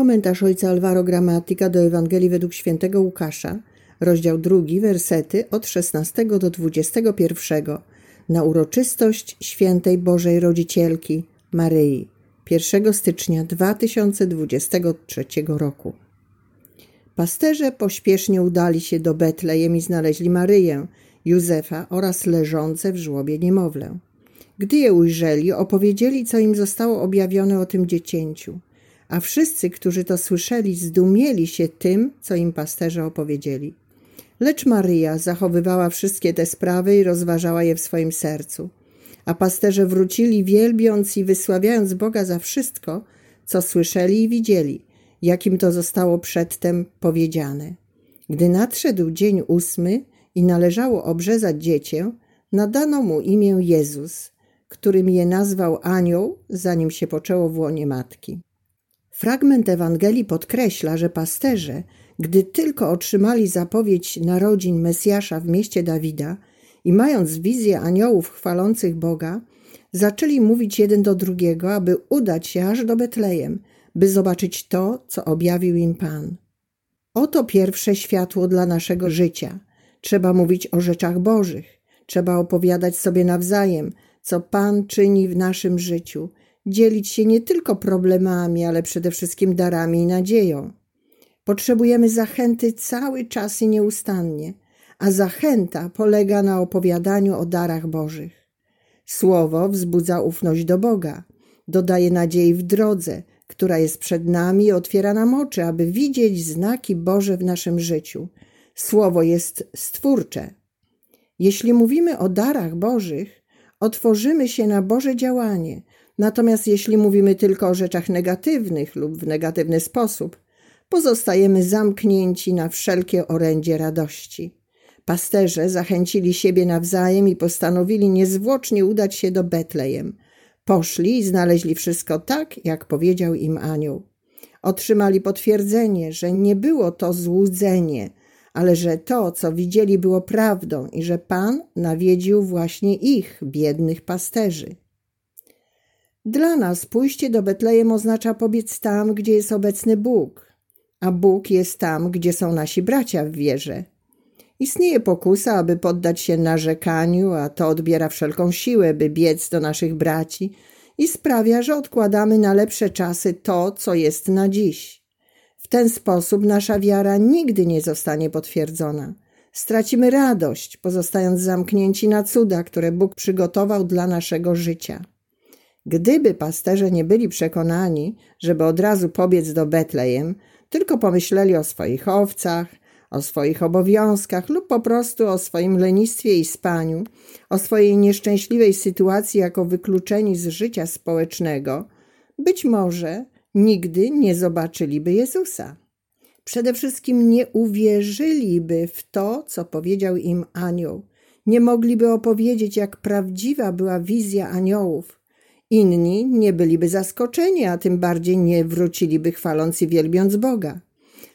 Komentarz ojca Alvaro Gramatika do Ewangelii według świętego Łukasza, rozdział drugi, wersety od 16 do 21 na uroczystość świętej Bożej Rodzicielki Maryi 1 stycznia 2023 roku. Pasterze pośpiesznie udali się do Betlejem i znaleźli Maryję, Józefa oraz leżące w żłobie niemowlę. Gdy je ujrzeli, opowiedzieli, co im zostało objawione o tym dziecięciu. A wszyscy, którzy to słyszeli, zdumieli się tym, co im pasterze opowiedzieli. Lecz Maryja zachowywała wszystkie te sprawy i rozważała je w swoim sercu. A pasterze wrócili, wielbiąc i wysławiając Boga za wszystko, co słyszeli i widzieli, jakim to zostało przedtem powiedziane. Gdy nadszedł dzień ósmy i należało obrzezać dziecię, nadano mu imię Jezus, którym je nazwał anioł, zanim się poczęło w łonie matki. Fragment Ewangelii podkreśla, że pasterze, gdy tylko otrzymali zapowiedź narodzin Mesjasza w mieście Dawida i mając wizję aniołów chwalących Boga, zaczęli mówić jeden do drugiego, aby udać się aż do Betlejem, by zobaczyć to, co objawił im Pan. Oto pierwsze światło dla naszego życia. Trzeba mówić o rzeczach Bożych. Trzeba opowiadać sobie nawzajem, co Pan czyni w naszym życiu, dzielić się nie tylko problemami, ale przede wszystkim darami i nadzieją. Potrzebujemy zachęty cały czas i nieustannie, a zachęta polega na opowiadaniu o darach Bożych. Słowo wzbudza ufność do Boga, dodaje nadziei w drodze, która jest przed nami i otwiera nam oczy, aby widzieć znaki Boże w naszym życiu. Słowo jest stwórcze. Jeśli mówimy o darach Bożych, otworzymy się na Boże działanie, Natomiast jeśli mówimy tylko o rzeczach negatywnych lub w negatywny sposób, pozostajemy zamknięci na wszelkie orędzie radości. Pasterze zachęcili siebie nawzajem i postanowili niezwłocznie udać się do Betlejem. Poszli i znaleźli wszystko tak, jak powiedział im anioł. Otrzymali potwierdzenie, że nie było to złudzenie, ale że to, co widzieli, było prawdą i że Pan nawiedził właśnie ich, biednych pasterzy. Dla nas pójście do Betlejem oznacza pobiec tam, gdzie jest obecny Bóg, a Bóg jest tam, gdzie są nasi bracia w wierze. Istnieje pokusa, aby poddać się narzekaniu, a to odbiera wszelką siłę, by biec do naszych braci i sprawia, że odkładamy na lepsze czasy to, co jest na dziś. W ten sposób nasza wiara nigdy nie zostanie potwierdzona. Stracimy radość, pozostając zamknięci na cuda, które Bóg przygotował dla naszego życia. Gdyby pasterze nie byli przekonani, żeby od razu pobiec do Betlejem, tylko pomyśleli o swoich owcach, o swoich obowiązkach lub po prostu o swoim lenistwie i spaniu, o swojej nieszczęśliwej sytuacji jako wykluczeni z życia społecznego, być może nigdy nie zobaczyliby Jezusa. Przede wszystkim nie uwierzyliby w to, co powiedział im anioł. Nie mogliby opowiedzieć, jak prawdziwa była wizja aniołów, Inni nie byliby zaskoczeni, a tym bardziej nie wróciliby chwaląc i wielbiąc Boga.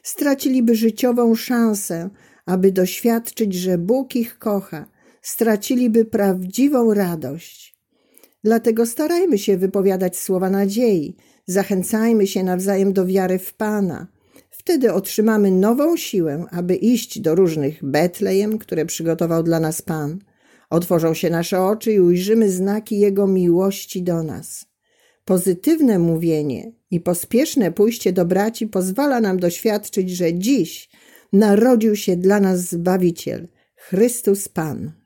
Straciliby życiową szansę, aby doświadczyć, że Bóg ich kocha. Straciliby prawdziwą radość. Dlatego starajmy się wypowiadać słowa nadziei, zachęcajmy się nawzajem do wiary w Pana. Wtedy otrzymamy nową siłę, aby iść do różnych Betlejem, które przygotował dla nas Pan. Otworzą się nasze oczy i ujrzymy znaki Jego miłości do nas. Pozytywne mówienie i pospieszne pójście do braci pozwala nam doświadczyć, że dziś narodził się dla nas Zbawiciel, Chrystus Pan.